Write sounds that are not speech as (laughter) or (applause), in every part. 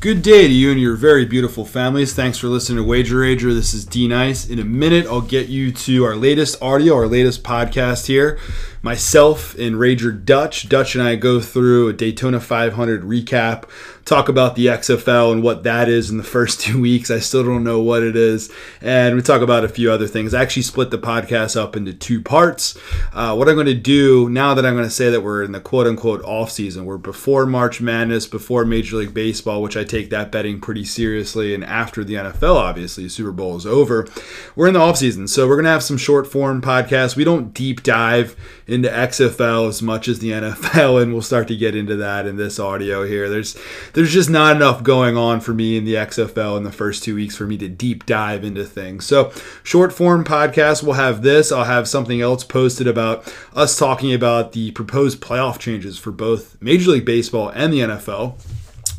Good day to you and your very beautiful families. Thanks for listening to Wager Rager. This is D Nice. In a minute, I'll get you to our latest audio, our latest podcast here. Myself and Rager Dutch. Dutch and I go through a Daytona 500 recap, talk about the XFL and what that is in the first (laughs) two weeks. I still don't know what it is. And we talk about a few other things. I actually split the podcast up into two parts. Uh, what I'm going to do now that I'm going to say that we're in the quote unquote off season, we're before March Madness, before Major League Baseball, which I take that betting pretty seriously. And after the NFL, obviously, Super Bowl is over. We're in the off season, so we're gonna have some short form podcasts. We don't deep dive into XFL as much as the NFL, and we'll start to get into that in this audio here. There's there's just not enough going on for me in the XFL in the first two weeks for me to deep dive into things. So short form podcast, we'll have this. I'll have something else posted about us talking about the proposed playoff changes for both Major League Baseball and the NFL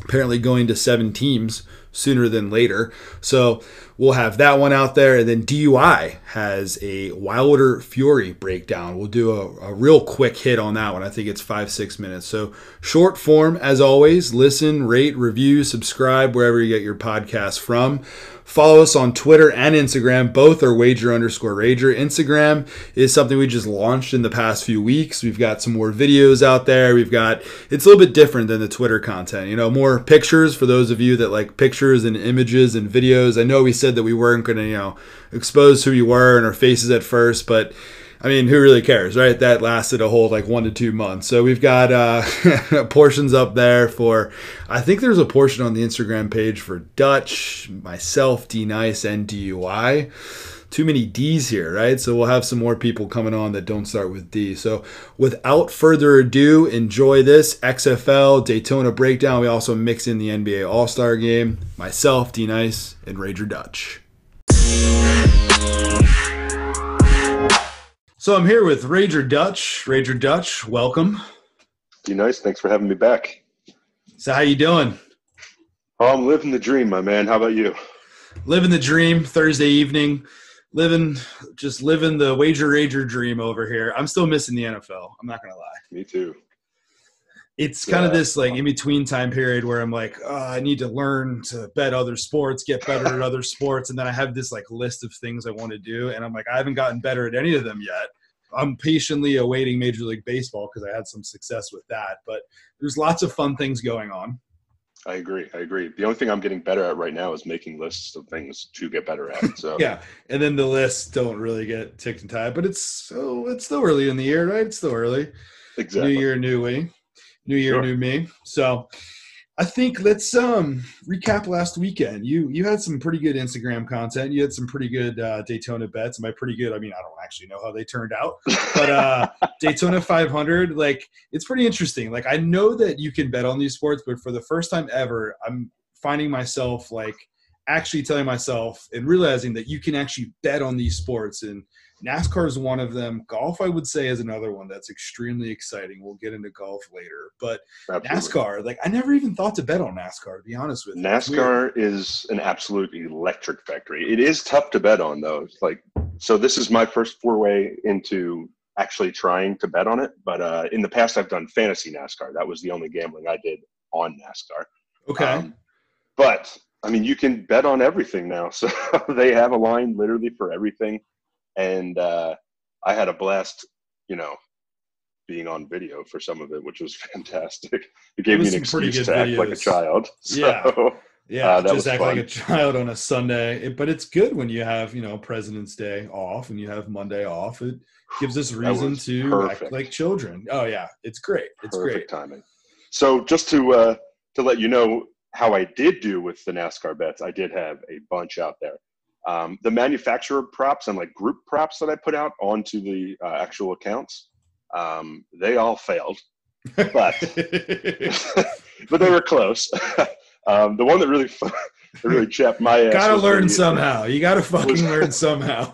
apparently going to seven teams sooner than later. So we'll have that one out there. And then DUI has a Wilder Fury breakdown. We'll do a, a, real quick hit on that one. I think it's five, six minutes. So short form, as always, listen, rate, review, subscribe wherever you get your podcast from. Follow us on Twitter and Instagram. Both are wager underscore rager. Instagram is something we just launched in the past few weeks. We've got some more videos out there. We've got, it's a little bit different than the Twitter content. You know, more pictures for those of you that like pictures and images and videos. I know we said that we weren't going to, you know, expose who you were and our faces at first, but I mean, who really cares, right? That lasted a whole like one to two months. So we've got uh, (laughs) portions up there for, I think there's a portion on the Instagram page for Dutch, myself, D Nice, and DUI. Too many D's here, right? So we'll have some more people coming on that don't start with D. So without further ado, enjoy this XFL Daytona breakdown. We also mix in the NBA All Star game. Myself, D Nice, and Rager Dutch. So I'm here with Rager Dutch. Rager Dutch, welcome. Be nice. Thanks for having me back. So how you doing? Oh, I'm living the dream, my man. How about you? Living the dream. Thursday evening, living just living the Wager Rager dream over here. I'm still missing the NFL. I'm not gonna lie. Me too. It's kind yeah. of this like in between time period where I'm like, oh, I need to learn to bet other sports, get better at other sports, and then I have this like list of things I want to do, and I'm like, I haven't gotten better at any of them yet. I'm patiently awaiting Major League Baseball because I had some success with that, but there's lots of fun things going on. I agree. I agree. The only thing I'm getting better at right now is making lists of things to get better at. So (laughs) yeah, and then the lists don't really get ticked and tied, but it's so it's still early in the year, right? It's still early. Exactly. New year, new way. New year, sure. new me. So I think let's um recap last weekend. You you had some pretty good Instagram content. You had some pretty good uh, Daytona bets. Am I pretty good? I mean, I don't actually know how they turned out, but uh, (laughs) Daytona 500, like it's pretty interesting. Like I know that you can bet on these sports, but for the first time ever, I'm finding myself like actually telling myself and realizing that you can actually bet on these sports and NASCAR is one of them. Golf, I would say, is another one that's extremely exciting. We'll get into golf later, but Absolutely. NASCAR, like I never even thought to bet on NASCAR. To be honest with you, NASCAR is an absolute electric factory. It is tough to bet on, though. It's like so. This is my first foray into actually trying to bet on it. But uh, in the past, I've done fantasy NASCAR. That was the only gambling I did on NASCAR. Okay. Um, but I mean, you can bet on everything now. (laughs) So they have a line literally for everything and uh, I had a blast, you know, being on video for some of it, which was (laughs) fantastic. It gave it me an excuse to videos. act like a child. (laughs) So, yeah. Yeah, uh, just act fun. like a child on a Sunday. It, but it's good when you have, you know, President's Day off and you have Monday off. It gives us reason to perfect. act like children. Oh yeah, it's great. It's perfect great timing. So just to uh, to let you know how I did do with the NASCAR bets, I did have a bunch out there. Um, the manufacturer props and like group props that I put out onto the uh, actual accounts, um, they all failed, but (laughs) (laughs) but they were close. (laughs) um, the one that really that really chapped my ass. Gotta learn the, somehow. You gotta fucking was, learn somehow.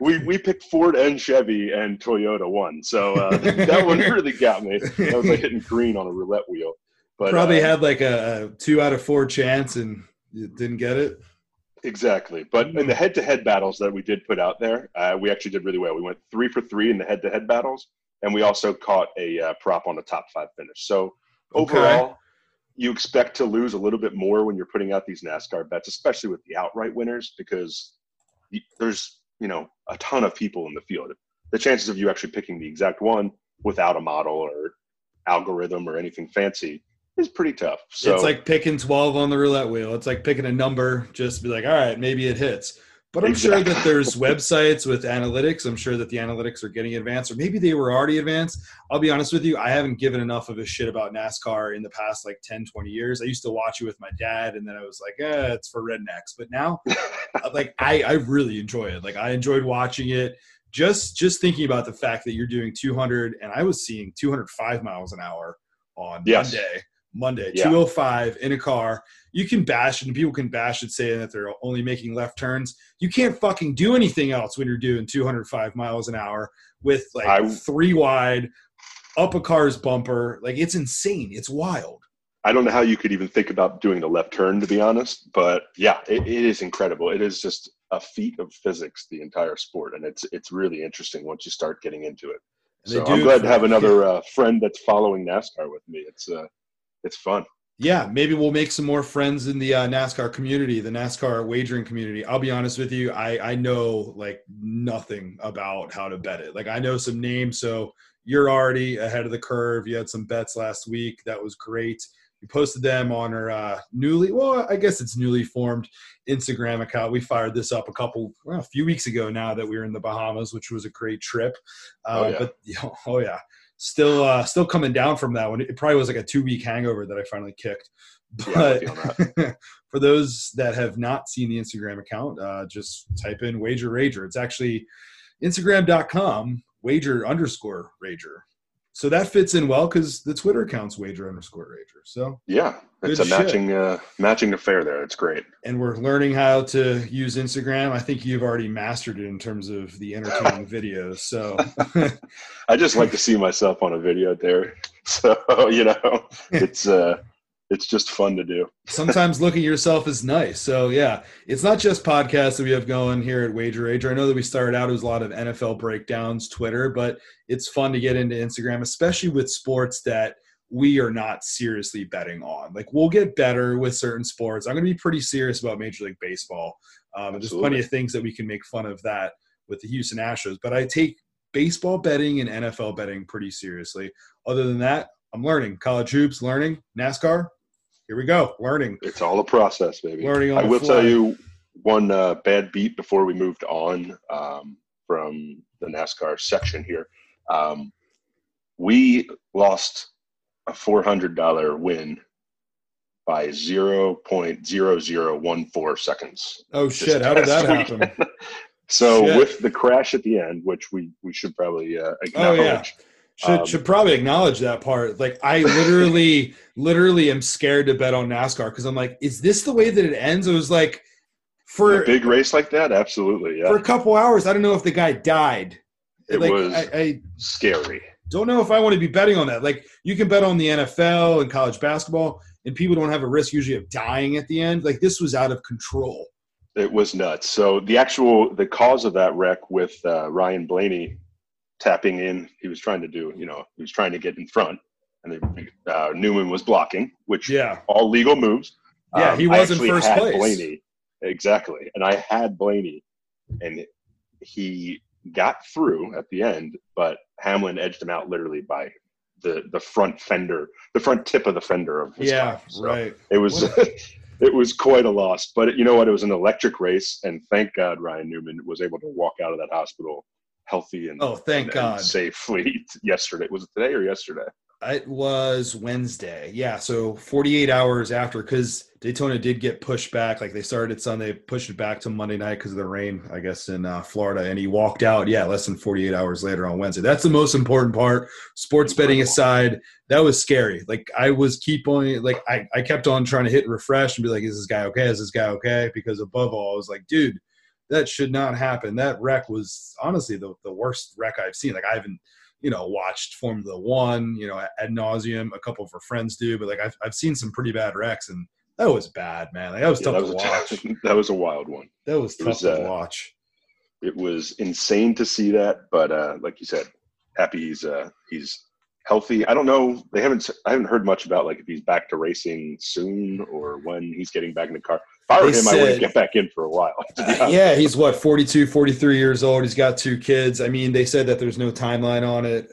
we we picked Ford and Chevy and Toyota one, so uh, that one really got me. That was like hitting green on a roulette wheel. But probably uh, had like a, a two out of four chance and you didn't get it. Exactly. But in the head to head battles that we did put out there, uh, we actually did really well. We went three for three in the head to head battles, and we also caught a uh, prop on the top five finish. So overall, okay. you expect to lose a little bit more when you're putting out these NASCAR bets, especially with the outright winners, because there's you know a ton of people in the field. The chances of you actually picking the exact one without a model or algorithm or anything fancy is pretty tough. So it's like picking 12 on the roulette wheel. It's like picking a number, just be like, all right, maybe it hits. But I'm exactly. sure that there's websites with analytics. I'm sure that the analytics are getting advanced, or maybe they were already advanced. I'll be honest with you, I haven't given enough of a shit about NASCAR in the past like 10, 20 years. I used to watch it with my dad, and then I was like, eh, it's for rednecks. But now, (laughs) like, I, I really enjoy it. Like, I enjoyed watching it. Just just thinking about the fact that you're doing 200, and I was seeing 205 miles an hour on yes. Monday Monday, yeah. 205 in a car. You can bash and people can bash it saying that they're only making left turns. You can't fucking do anything else when you're doing 205 miles an hour with like I, three wide, up a car's bumper. Like it's insane. It's wild. I don't know how you could even think about doing the left turn, to be honest. But yeah, it, it is incredible. It is just a feat of physics, the entire sport, and it's it's really interesting once you start getting into it. So I'm glad to have (laughs) another uh, friend that's following NASCAR with me. It's uh, it's fun. Yeah, maybe we'll make some more friends in the uh, NASCAR community, the NASCAR wagering community. I'll be honest with you, I I know like nothing about how to bet it. Like I know some names, so you're already ahead of the curve. You had some bets last week, that was great. You posted them on our uh, newly, well, I guess it's newly formed Instagram account. We fired this up a couple, well, a few weeks ago now that we were in the Bahamas, which was a great trip. Uh, oh, yeah. But (laughs) oh yeah, still uh, still coming down from that one. It probably was like a two week hangover that I finally kicked. But yeah, (laughs) for those that have not seen the Instagram account, uh, just type in Wager Rager. It's actually Instagram.com wager underscore rager so that fits in well because the Twitter account's wager underscore rager. So yeah, it's a shit. matching uh, matching affair there. It's great. And we're learning how to use Instagram. I think you've already mastered it in terms of the entertaining (laughs) videos. So I just like to see myself on a video there. (laughs) So you know, (laughs) it's uh, it's just fun to do. Sometimes looking at yourself is nice. So yeah, it's not just podcasts that we have going here at Wager Rager. I know that we started out as a lot of NFL breakdowns, Twitter, but it's fun to get into Instagram, especially with sports that we are not seriously betting on. Like we'll get better with certain sports. I'm going to be pretty serious about Major League Baseball. Um, there's plenty of things that we can make fun of that with the Houston Astros, but I take baseball betting and NFL betting pretty seriously. Other than that, I'm learning college hoops, learning NASCAR, here we go. Learning. It's all a process, baby. Learning. I will fly. tell you one uh, bad beat before we moved on um, from the NASCAR section here. Um, we lost a four hundred dollar win by zero point zero zero one four seconds. Oh shit! How did that weekend. happen? (laughs) so shit. with the crash at the end, which we we should probably uh, acknowledge. Oh, yeah should um, should probably acknowledge that part. Like I (laughs) literally, literally am scared to bet on NASCAR because I'm like, is this the way that it ends? It was like for a big race like that, absolutely. Yeah. For a couple hours, I don't know if the guy died. It like, was I, I scary. Don't know if I want to be betting on that. Like you can bet on the NFL and college basketball, and people don't have a risk usually of dying at the end. Like this was out of control. It was nuts. So the actual the cause of that wreck with uh, Ryan Blaney tapping in. He was trying to do, you know, he was trying to get in front, and then uh, Newman was blocking, which yeah, all legal moves. Yeah, um, he was in first place. Blaney, exactly, and I had Blaney, and he got through at the end, but Hamlin edged him out literally by the the front fender, the front tip of the fender of his yeah, car. So right. It was. (laughs) it was quite a loss, but you know what? It was an electric race, and thank God Ryan Newman was able to walk out of that hospital healthy and oh, thank and, God, and safely (laughs) yesterday. Was it today or yesterday? It was Wednesday. Yeah, so 48 hours after, because Daytona did get pushed back. Like they started Sunday, pushed it back to Monday night because of the rain, I guess, in uh, Florida. And he walked out, yeah, less than 48 hours later on Wednesday. That's the most important part. Sports betting aside, that was scary. Like I was keep on, like I, I kept on trying to hit refresh and be like, is this guy okay? Is this guy okay? Because above all, I was like, dude, that should not happen. That wreck was honestly the, the worst wreck I've seen. Like I haven't, you know, watched Formula One, you know, ad nauseum. A couple of our friends do, but like I've I've seen some pretty bad wrecks, and that was bad, man. Like that was yeah, tough that to watch. (laughs) that was a wild one. That was tough was, to uh, watch. It was insane to see that, but uh, like you said, happy he's uh, he's healthy. I don't know. They haven't. I haven't heard much about like if he's back to racing soon or when he's getting back in the car. I were They him, I wouldn't get back in for a while. (laughs) Uh, yeah, he's what 42, 43 years old. He's got two kids. I mean, they said that there's no timeline on it.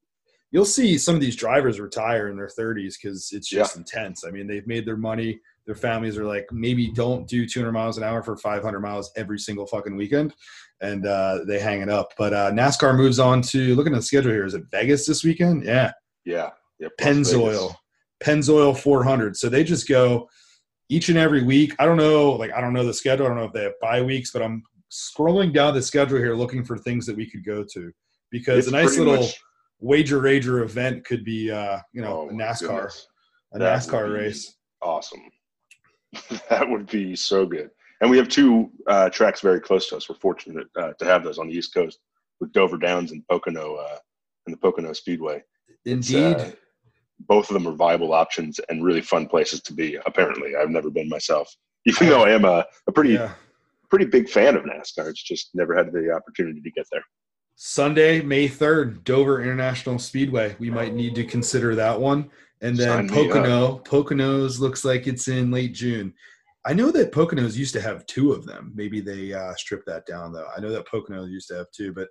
(sighs) You'll see some of these drivers retire in their 30s because it's just intense. I mean, they've made their money. Their families are like, maybe don't do 200 miles an hour for 500 miles every single fucking weekend, and uh, they hang it up. But uh, NASCAR moves on to looking at the schedule here. Is it Vegas this weekend? Yeah, Yeah. Yeah. Las Vegas. Pennzoil, Pennzoil 400. So they just go each and every week. I don't know, like I don't know the schedule. I don't know if they have bye weeks, but I'm scrolling down the schedule here looking for things that we could go to because It's a nice little much- wager rager event could be, uh, you know, oh a NASCAR, goodness. a That NASCAR race. Awesome. (laughs) that would be so good. And we have two uh, tracks very close to us. We're fortunate uh, to have those on the East Coast with Dover Downs and Pocono uh, and the Pocono Speedway. It's, Indeed. Both of them are viable options and really fun places to be. Apparently, I've never been myself, even though I am a, a pretty yeah. pretty big fan of NASCAR. It's just never had the opportunity to get there. Sunday, May 3rd, Dover International Speedway. We might need to consider that one. And then Sign. Pocono. Poconos looks like it's in late June. I know that Poconos used to have two of them. Maybe they uh, stripped that down, though. I know that Poconos used to have two, but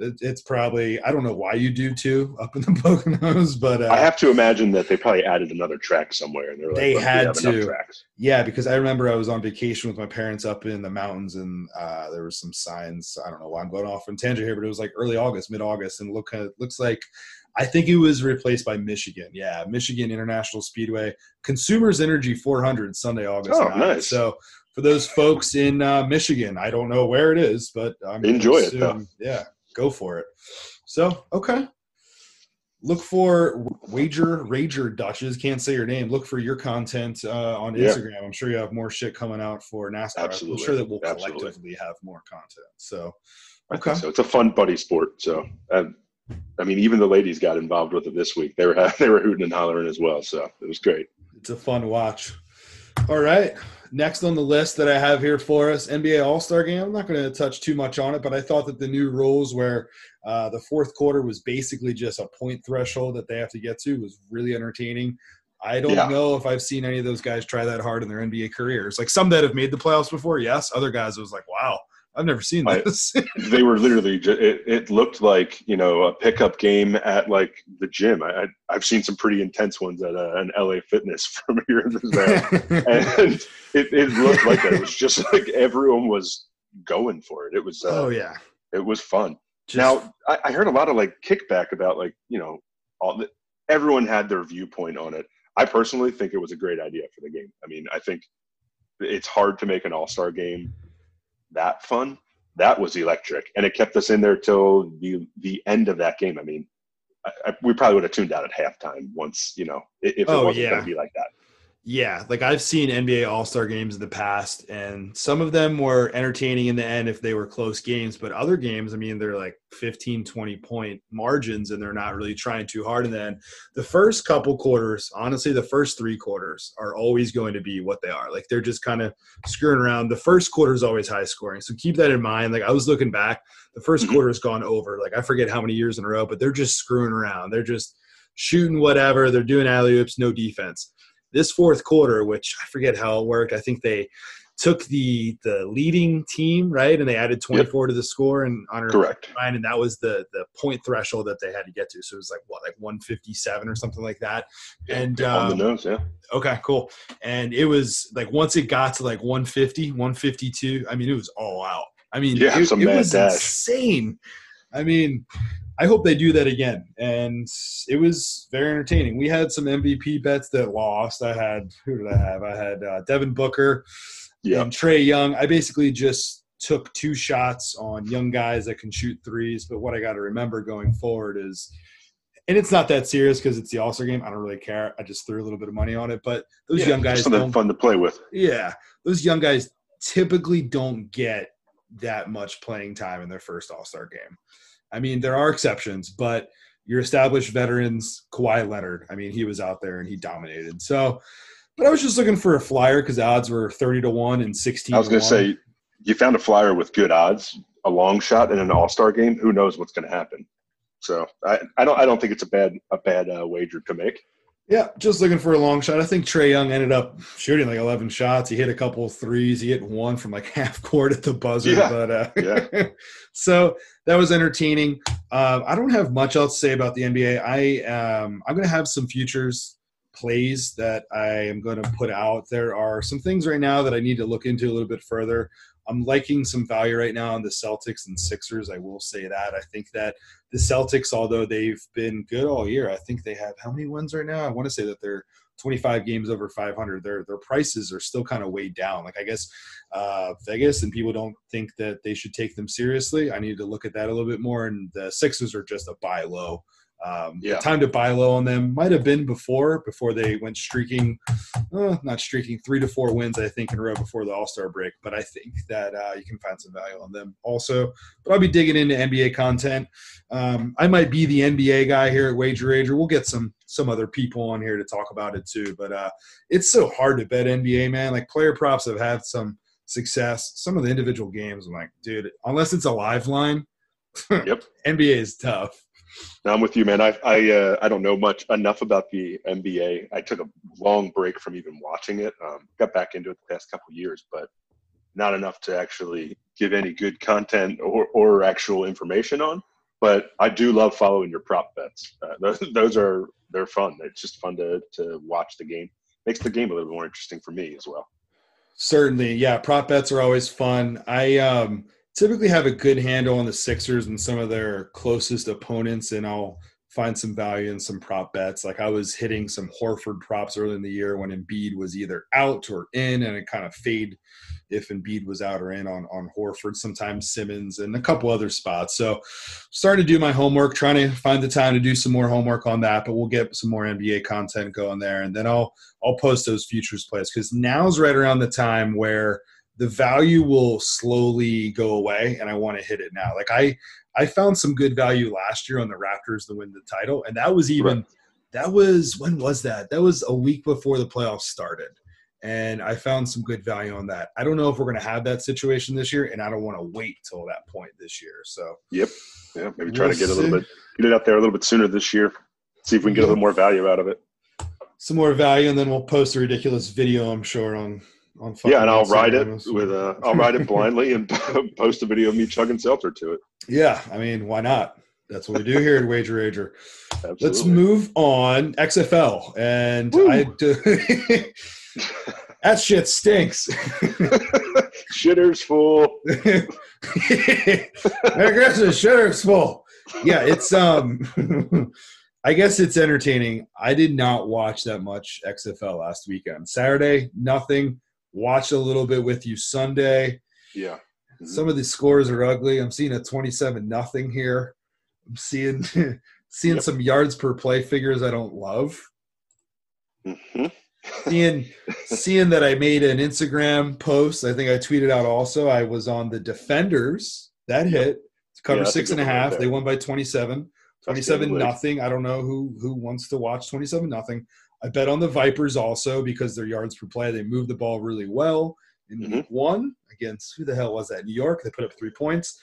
it, it's probably, I don't know why you do two up in the (laughs) Poconos, but uh, I have to imagine that they probably added another track somewhere, and they're like, They "Look, had to. tracks. Yeah, because I remember I was on vacation with my parents up in the mountains, and uh, there were some signs. I don't know why I'm going off on tangent here, but it was like early August, mid August, and look, it looks like I think it was replaced by Michigan. Yeah, Michigan International Speedway, Consumers Energy 400 Sunday, August. Oh, 9th. nice. So for those folks in uh, Michigan, I don't know where it is, but I'm Enjoy it, though. Yeah, go for it. So okay. Look for Wager Rager Dutches. Can't say your name. Look for your content uh, on Yeah. Instagram. I'm sure you have more shit coming out for NASCAR. Absolutely. I'm sure that we'll Absolutely. collectively have more content. So Okay. So it's a fun buddy sport. So, um, I mean, even the ladies got involved with it this week. They were (laughs) they were hooting and hollering as well. So it was great. it's a fun watch. All right. Next on the list that I have here for us, NBA All Star Game. I'm not going to touch too much on it, but I thought that the new rules where uh, the fourth quarter was basically just a point threshold that they have to get to was really entertaining. I don't Yeah. know if I've seen any of those guys try that hard in their NBA careers. Like some that have made the playoffs before, yes. Other guys, it was like, wow, I've never seen I- this. (laughs) They were literally. It, it looked like you know a pickup game at like the gym. I, I I've seen some pretty intense ones at uh, an LA Fitness (laughs) from here and there, (laughs) and it, it looked like that. It was just like everyone was going for it. It was. Uh, oh yeah. It was fun. Just, now I, I heard a lot of like kickback about like you know all the, everyone had their viewpoint on it i personally think it was a great idea for the game i mean i think it's hard to make an all-star game that fun that was electric. And it kept us in there till the the end of that game. I mean I, I, we probably would have tuned out at halftime once you know if it Oh, wasn't yeah. going to be like that Yeah, like I've seen NBA All Star games in the past, and some of them were entertaining in the end if they were close games. But other games, I mean, they're like 15, 20 point margins, and they're not really trying too hard And then. The first couple quarters, honestly, the first three quarters are always going to be what they are. Like they're just kind of screwing around. The first quarter is always high scoring. So keep that in mind. Like I was looking back, the 1st Mhm. quarter has gone over. Like I forget how many years in a row, but they're just screwing around. They're just shooting whatever. They're doing alley oops, no defense this fourth quarter, which I forget how it worked, I think they took the the leading team right, and they added 24 to the score and honor correct Ryan, and that was the the point threshold that they had to get to. So it was like what, like 157 or something like that. And on the um, nose yeah okay, cool. And it was like once it got to like 150, 152. I mean, it was all out. I mean, Yeah, it, it was dash. insane. I mean, I hope they do that again. And it was very entertaining. We had some MVP bets that lost. I had who did I have? I had uh, Devin Booker yeah and Trae Young. I basically just took two shots on young guys that can shoot threes. But what I got to remember going forward is, and it's not that serious because it's the All Star game. I don't really care. I just threw a little bit of money on it. But those Yeah, young guys something fun to play with yeah, those young guys typically don't get that much playing time in their first All Star game. I mean, there are exceptions, but your established veterans, Kawhi Leonard, I mean, he was out there and he dominated. So, but I was just looking for a flyer because odds were 30 to 1 and 16 I was going to to 1. say, you found a flyer with good odds, a long shot in an All Star game. Who knows what's going to happen? So I, I don't I don't think it's a bad a bad uh, wager to make. Yeah, just looking for a long shot. I think Trae Young ended up shooting like 11 shots. He hit a couple of threes. He hit one from like (laughs) half court at the buzzer. Yeah. But uh, Yeah. (laughs) so that was entertaining. Uh, I don't have much else to say about the NBA. I um, I'm going to have some futures plays that I am going to put out. There are some things right now that I need to look into a little bit further. I'm liking some value right now on the Celtics and Sixers. I will say that. I think that the Celtics, although they've been good all year, I think they have how many wins right now? I want to say that they're 25 games over 500. Their their prices are still kind of weighed down. Like I guess uh, Vegas and people don't think that they should take them seriously. I need to look at that a little bit more. And the Sixers are just a buy low. Um, Yeah. Time to buy low on them might have been before, before they went streaking, uh, not streaking, three to four wins, I think, in a row before the All Star break. But I think that uh, you can find some value on them also. But I'll be digging into NBA content. Um, I might be the NBA guy here at Wager Rager. We'll get some some other people on here to talk about it too. But uh, it's so hard to bet NBA, man. Like player props have had some success. Some of the individual games, I'm like, dude, unless it's a live line, (laughs) Yep. NBA is tough. No, I'm with you, man. I I uh, I don't know much enough about the NBA. I took a long break from even watching it. Um, got back into it the past couple years, but not enough to actually give any good content or, or actual information on. But I do love following your prop bets. Uh, those, those are they're fun. It's just fun to to watch the game. Makes the game a little more interesting for me as well. Certainly, yeah. Prop bets are always fun. I um, typically have a good handle on the Sixers and some of their closest opponents, and I'll find some value in some prop bets. Like I was hitting some Horford props early in the year when Embiid was either out or in, and it kind of fade if Embiid was out or in on on Horford. Sometimes Simmons and a couple other spots. So starting to do my homework, trying to find the time to do some more homework on that. But we'll get some more NBA content going there, and then I'll I'll post those futures plays because now's right around the time where the value will slowly go away, and I want to hit it now. Like I I found some good value last year on the Raptors to win the title, and that was even Right. that was when was that? That was a week before the playoffs started. And I found some good value on that. I don't know if we're going to have that situation this year, and I don't want to wait till that point this year. So yep, Yeah, maybe try We'll to get a little bit get it out there a little bit sooner this year. See if we can get a little more value out of it. some more value, and then we'll post a ridiculous video. I'm sure on on. Yeah, and I'll ride it with uh, I'll ride it blindly and (laughs) post a video of me chugging seltzer to it. Yeah, I mean, why not? That's what we do here at Wager Rager. Absolutely. Let's move on XFL, and Woo. I do. (laughs) that shit stinks. (laughs) Shitters full. Christmas, shutter's full. Yeah, it's um. I guess it's entertaining. I did not watch that much XFL last weekend. Saturday, nothing. Watched a little bit with you Sunday. Yeah. Mhm. Some of the scores are ugly. I'm seeing a 27 nothing here. I'm seeing (laughs) seeing Yep. some yards per play figures I don't love. Mhm. (laughs) Seeing seeing that I made an Instagram post. I think I tweeted out also. I was on the defenders. That hit. Cover Yeah, six and a good one right half. They won by 27. 27 nothing. I don't know who who wants to watch 27 nothing. I bet on the Vipers also because their yards per play. They move the ball really well in Mhm. week one against who the hell was that? New York. They put up three points.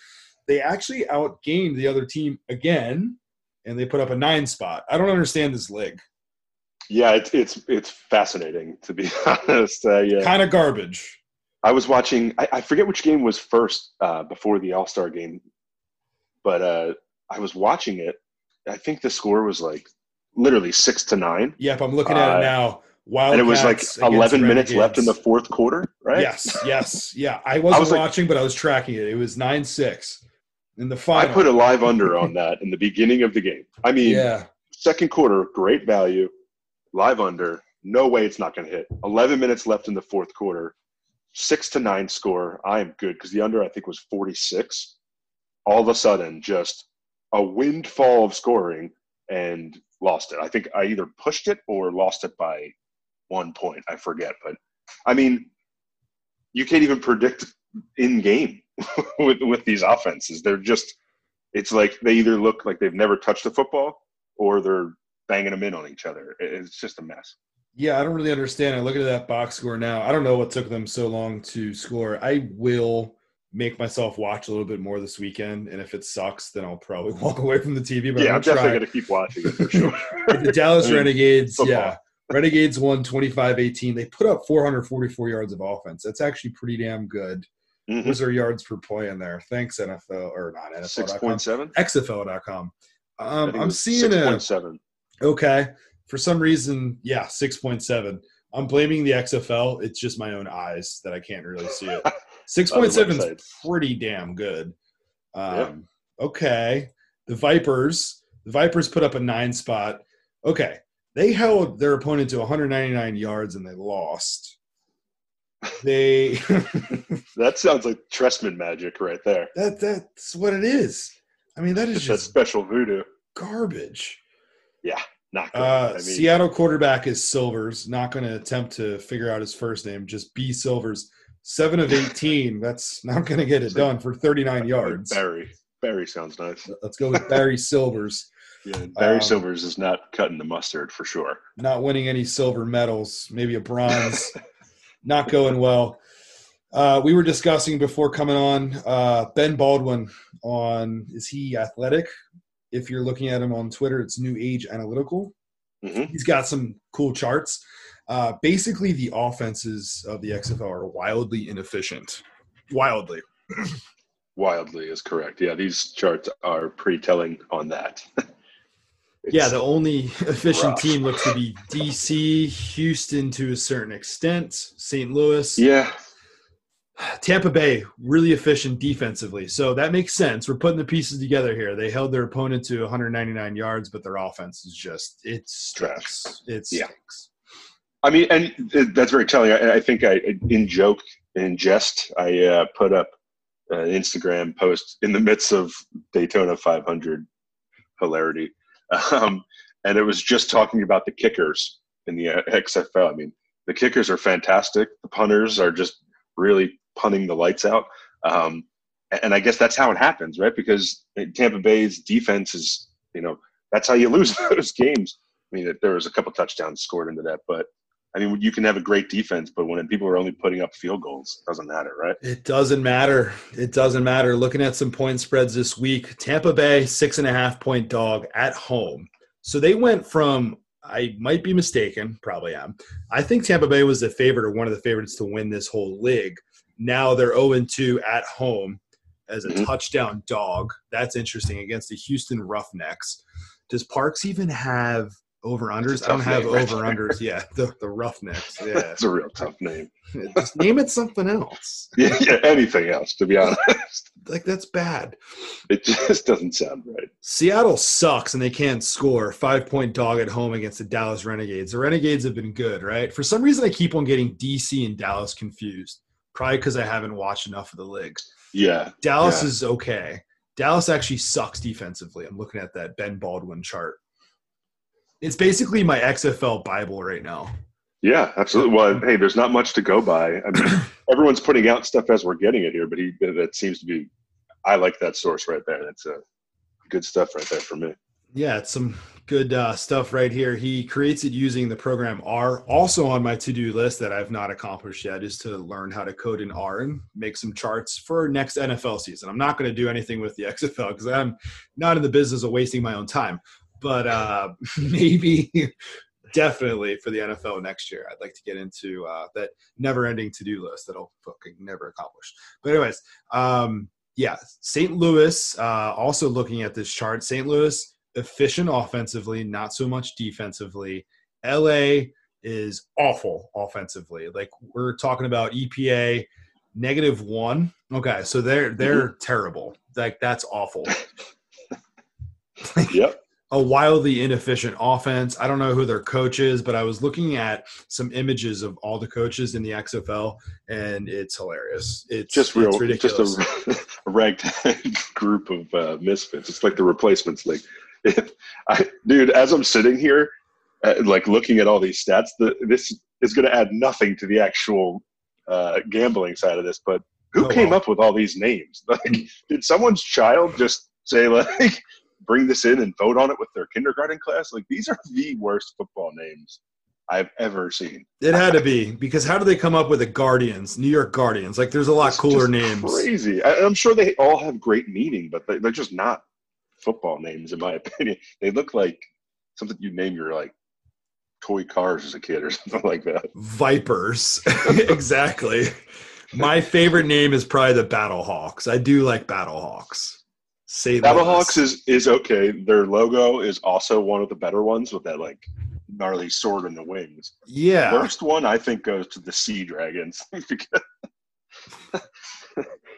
They actually outgained the other team again, and they put up a nine spot. I don't understand this league. Yeah, it's it's it's fascinating to be (laughs) honest. Uh, yeah, Kind of garbage. I was watching. I, I forget which game was first uh, before the All Star game, but uh, I was watching it. I think the score was like literally six to nine, Yep, I'm looking at Uh, it now. Wild and it was like eleven minutes left in the fourth quarter. Right? Yes, yes, yeah. I wasn't was like- watching, but I was tracking it. It was nine six in the final. I put a live under on that in the beginning of the game. I mean, yeah. second quarter, great value, live under. No way it's not going to hit. 11 minutes left in the fourth quarter, six to nine score. I am good because the under I think was 46. All of a sudden, just a windfall of scoring and lost it. I think I either pushed it or lost it by one point. I forget, but I mean, you can't even predict in game (laughs) with with these offenses. They're just it's like they either look like they've never touched a football or they're banging them in on each other. It's just a mess. Yeah, I don't really understand. I look at that box score now. I don't know what took them so long to score. I will make myself watch a little bit more this weekend. And if it sucks, then I'll probably (laughs) walk away from the TV. But yeah, I'm, I'm definitely going to keep watching it for sure. (laughs) the Dallas I mean, Renegades, football. yeah. Renegades won 25-18. They put up 444 yards of offense. That's actually pretty damn good. Mhm. What's their yards per play in there? Thanks NFL or not point seven. XFL.com. Um, I'm seeing six a point seven. okay for some reason. Yeah, 6.7. I'm blaming the XFL. It's just my own eyes that I can't really see it. (laughs) 6.7 is pretty damn good. Um, Yeah. Okay. The Vipers. The Vipers put up a nine spot. Okay. They held their opponent to 199 yards and they lost. They (laughs) That sounds like Trestman magic right there. that that's what it is. I mean, that is Just just special voodoo. garbage. Yeah. Not good. Uh, I mean, Seattle quarterback is Silvers. Not going to attempt to figure out his first name. Just B Silvers. Seven of 18. That's not going to get it done for 39 yards. Barry. Barry sounds nice. Let's go with Barry (laughs) Silvers. Yeah, Barry Um, Silvers is not cutting the mustard for sure. Not winning any silver medals. Maybe a bronze. (laughs) not going well. Uh, we were discussing before coming on uh, Ben Baldwin on is he athletic? If you're looking at him on Twitter, it's New Age Analytical. hmm He's got some cool charts. Uh, basically, the offenses of the XFL are wildly inefficient. Wildly. (clears throat) Wildly is correct. Yeah, these charts are pretty telling on that. (laughs) Yeah, the only efficient rough. team looks to be DC, Houston to a certain extent, St. Louis. yeah, Tampa Bay, really efficient defensively. So that makes sense. We're putting the pieces together here. They held their opponent to 199 yards, but their offense is just, it stinks. It Yeah. stinks. I mean, and that's very telling. I, I think I, in joke, in jest, I uh, put up an Instagram post in the midst of Daytona 500 hilarity, um, and it was just talking about the kickers in the uh, XFL. I mean, the kickers are fantastic. The punters are just really punting the lights out. Um, and I guess that's how it happens, right? Because Tampa Bay's defense is, you know, that's how you lose (laughs) those games. I mean, there was a couple touchdowns scored into that, but I mean, you can have a great defense, but when people are only putting up field goals, it doesn't matter, right? It doesn't matter. It doesn't matter. Looking at some point spreads this week, Tampa Bay six and a half point dog at home. So they went from I might be mistaken, probably am. I think Tampa Bay was the favorite or one of the favorites to win this whole league. Now they're 0 2 at home as a Mhm. touchdown dog. That's interesting against the Houston Roughnecks. Does Parks even have over unders? It's I don't have name over unders. Yeah, (laughs) the, the Roughnecks. Yeah. (laughs) That's a real tough name. (laughs) Just name it something else. Yeah, yeah, anything else, to be honest. Like that's bad. It just doesn't sound right. Seattle sucks and they can't score. Five point dog at home against the Dallas Renegades. The Renegades have been good, right? For some reason, I keep on getting DC and Dallas confused. Probably because I haven't watched enough of the league. Yeah. Dallas Yeah. is okay. Dallas actually sucks defensively. I'm looking at that Ben Baldwin chart. It's basically my XFL Bible right now. Yeah, absolutely. Well, hey, there's not much to go by. I mean, (coughs) everyone's putting out stuff as we're getting it here, but he that seems to be. I like that source right there. That's a good stuff right there for me. Yeah, it's some good uh, stuff right here. He creates it using the program R. Also on my to-do list that I've not accomplished yet is to learn how to code in R and make some charts for next NFL season. I'm not going to do anything with the XFL because I'm not in the business of wasting my own time. But uh, (laughs) maybe, definitely for the NFL next year, I'd like to get into uh, that never-ending to-do list that I'll fucking never accomplish. But anyways, um, yeah, St. Louis. Uh, also looking at this chart, St. Louis efficient offensively, not so much defensively. LA is awful offensively. Like we're talking about EPA negative one. Okay, so they're they're terrible. Like that's awful. (laughs) Yep. A wildly inefficient offense. I don't know who their coach is, but I was looking at some images of all the coaches in the XFL, and it's hilarious. It's Just real, it's ridiculous. just a, (laughs) a ragtag (laughs) group of uh, misfits. It's like the replacements league. (laughs) I, dude, as I'm sitting here, uh, like looking at all these stats, the, this is going to add nothing to the actual uh, gambling side of this. But who Oh, came wow. up with all these names? Like, did someone's child just say like, bring this in and vote on it with their kindergarten class? Like, these are the worst football names I've ever seen. It had to be because how do they come up with the Guardians, New York Guardians? Like, there's a lot It's cooler names. Crazy. I, I'm sure they all have great meaning, but they, they're just not football names, in my (laughs) opinion. They look like something you name your like toy cars as a kid or (laughs) something like that. Vipers, (laughs) exactly. My favorite name is probably the Battlehawks. I do like Battlehawks. Say Battlehawks is is okay. Their logo is also one of the better ones with that like gnarly sword in the wings. yeah. Worst one I think goes to the Sea Dragons because (laughs)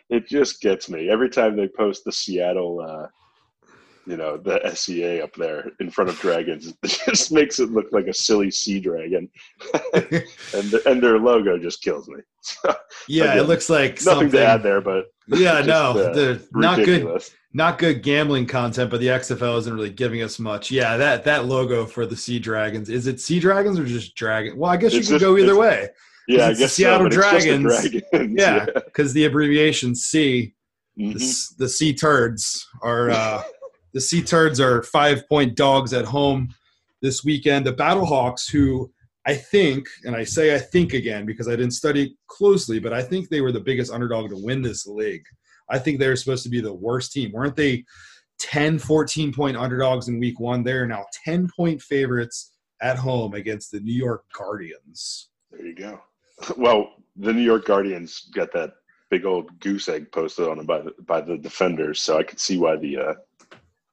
it just gets me every time they post the Seattle, uh, you know, the SEA up there in front of dragons. (laughs) It just makes it look like a silly sea dragon, (laughs) and the, and their logo just kills me. So, yeah, it looks like nothing something. to add there, but Yeah, (laughs) just, no, uh, the not good, not good gambling content. But the XFL isn't really giving us much. Yeah, that that logo for the Sea Dragons is it Sea Dragons or just Dragon? Well, I guess you It's could just- go either way. Yeah, I guess Seattle so, but it's just the Dragons. Dragons. Yeah, because the abbreviation C the, Mhm. s- the Sea Turds are uh, the Sea Turds are five point dogs at home this weekend. The Battlehawks, who I think, and I say I think again because I didn't study closely, but I think they were the biggest underdog to win this league. I think they were supposed to be the worst team. Weren't they 10, 14 point underdogs in week one? They're now 10 point favorites at home against the New York Guardians. There you go. (laughs) Well, the New York Guardians got that big old goose egg posted on them by the, by the defenders, so I could see why the uh,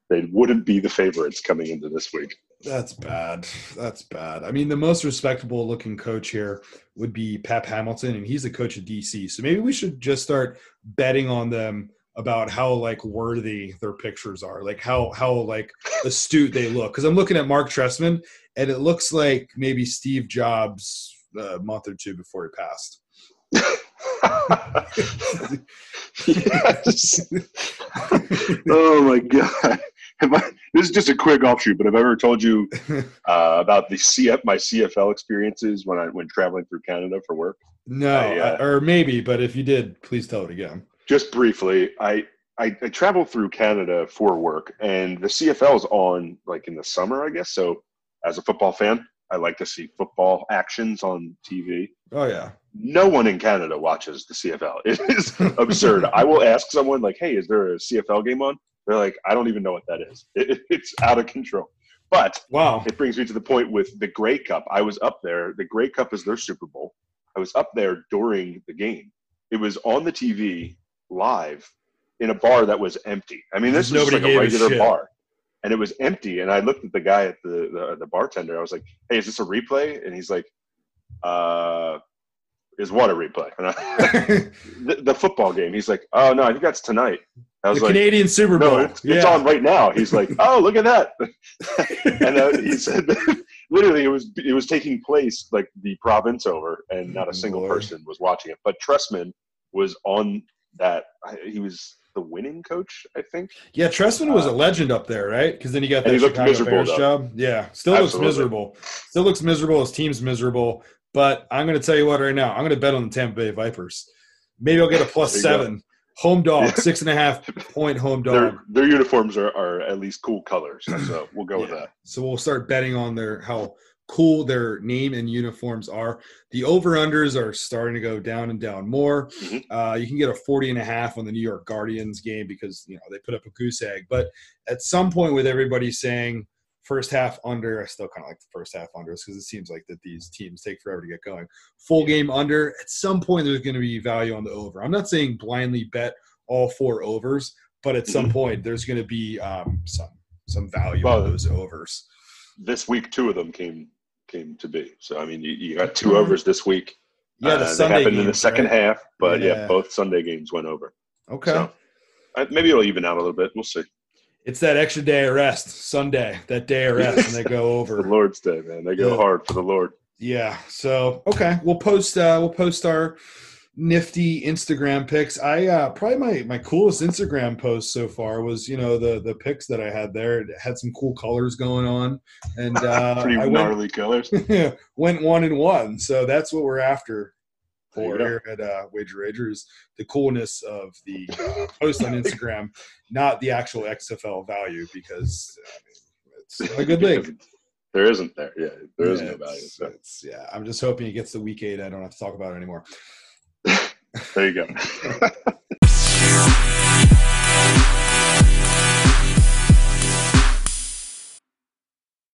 they wouldn't be the favorites coming into this week. That's bad. That's bad. I mean, the most respectable looking coach here would be Pep Hamilton, and he's the coach of DC. So maybe we should just start betting on them about how like worthy their pictures are, like how how like astute they look. Because I'm looking at Marc Trestman, and it looks like maybe Steve Jobs uh, a month or two before he passed. (laughs) (laughs) oh my god! I, this is just a quick offshoot, but I've ever told you (laughs) uh, about the CF my CFL experiences when I when traveling through Canada for work? No, I, uh, or maybe, but if you did, please tell it again. Just briefly, I, I I traveled through Canada for work, and the CFL is on like in the summer, I guess. So, as a football fan, I like to see football actions on TV. Oh yeah, No one in Canada watches the CFL. It is (laughs) absurd. I will ask someone like, "Hey, is there a CFL game on?" They're like, "I don't even know what that is. (laughs) It, it's out of control." But wow. it brings me to the point with the Grey Cup. I was up there. The Grey Cup is their Super Bowl. I was up there during the game. It was on the TV live in a bar that was empty. I mean, this was like a gave a regular bar, and it was empty. And I looked at the guy at the, the the bartender. I was like, "Hey, is this a replay?" And he's like, "Uh." Is what a replay? (laughs) I, (laughs) the, the football game. He's like, oh no, I think that's tonight. I was the like, Canadian Super Bowl. no, it's, it's on right now. He's like, (laughs) oh, look at that. (laughs) and uh, he said, (laughs) literally, it was it was taking place like the province over, and not a single Lord. person was watching it. But Trestman was on that. He was the winning coach, I think. Yeah, Trestman was a Uh, legend up there, right? Because then he got that Chicago miserable, Bears though. job. Yeah, still looks miserable. Still looks miserable. His team's miserable. But I'm going to tell you what right now. I'm going to bet on the Tampa Bay Vipers. Maybe I'll get a seven. Go. Home dog, six and a half (laughs) point home dog. Their their uniforms are, are at least cool colors, so we'll go with that. So we'll start betting on their how cool their name and uniforms are. The over unders are starting to go down and down more. Mhm. Uh, you can get a 40 and a half on the New York Guardians game because you know they put up a goose egg. But at some point, with everybody saying first half under, I still kind of like the first half unders because it seems like that these teams take forever to get going. Full game under. At some point, there's going to be value on the over. I'm not saying blindly bet all four overs, but at some (laughs) point, there's going to be um, some some value Well, on those overs. This week, two of them came came to be. So I mean, you, you got two overs this week. Mm-hmm. Yeah, the Uh, Sunday happened in the second right? half, but yeah. Yeah. both Sunday games went over. Okay. So maybe it'll even out a little bit. We'll see. It's that extra day of rest, Sunday, that day of rest, and they go (laughs) over The. Lord's Day, man. They go Yeah. hard for the Lord. Yeah. So okay, we'll post uh we'll post our nifty Instagram pics. I uh probably my my coolest Instagram post so far was, you know, the the pics that I had there. It had some cool colors going on. And (laughs) uh Pretty I went gnarly colors. (laughs) went one and one. So that's what we're after Here at uh, Wager Ragers, the coolness of the uh, post on Instagram, (laughs) not the actual XFL value because I mean, it's a good league. there isn't there. Yeah, there is yeah, no value. So. yeah, I'm just hoping he gets the week eight. I don't have to talk about it anymore. (laughs) There you go. (laughs)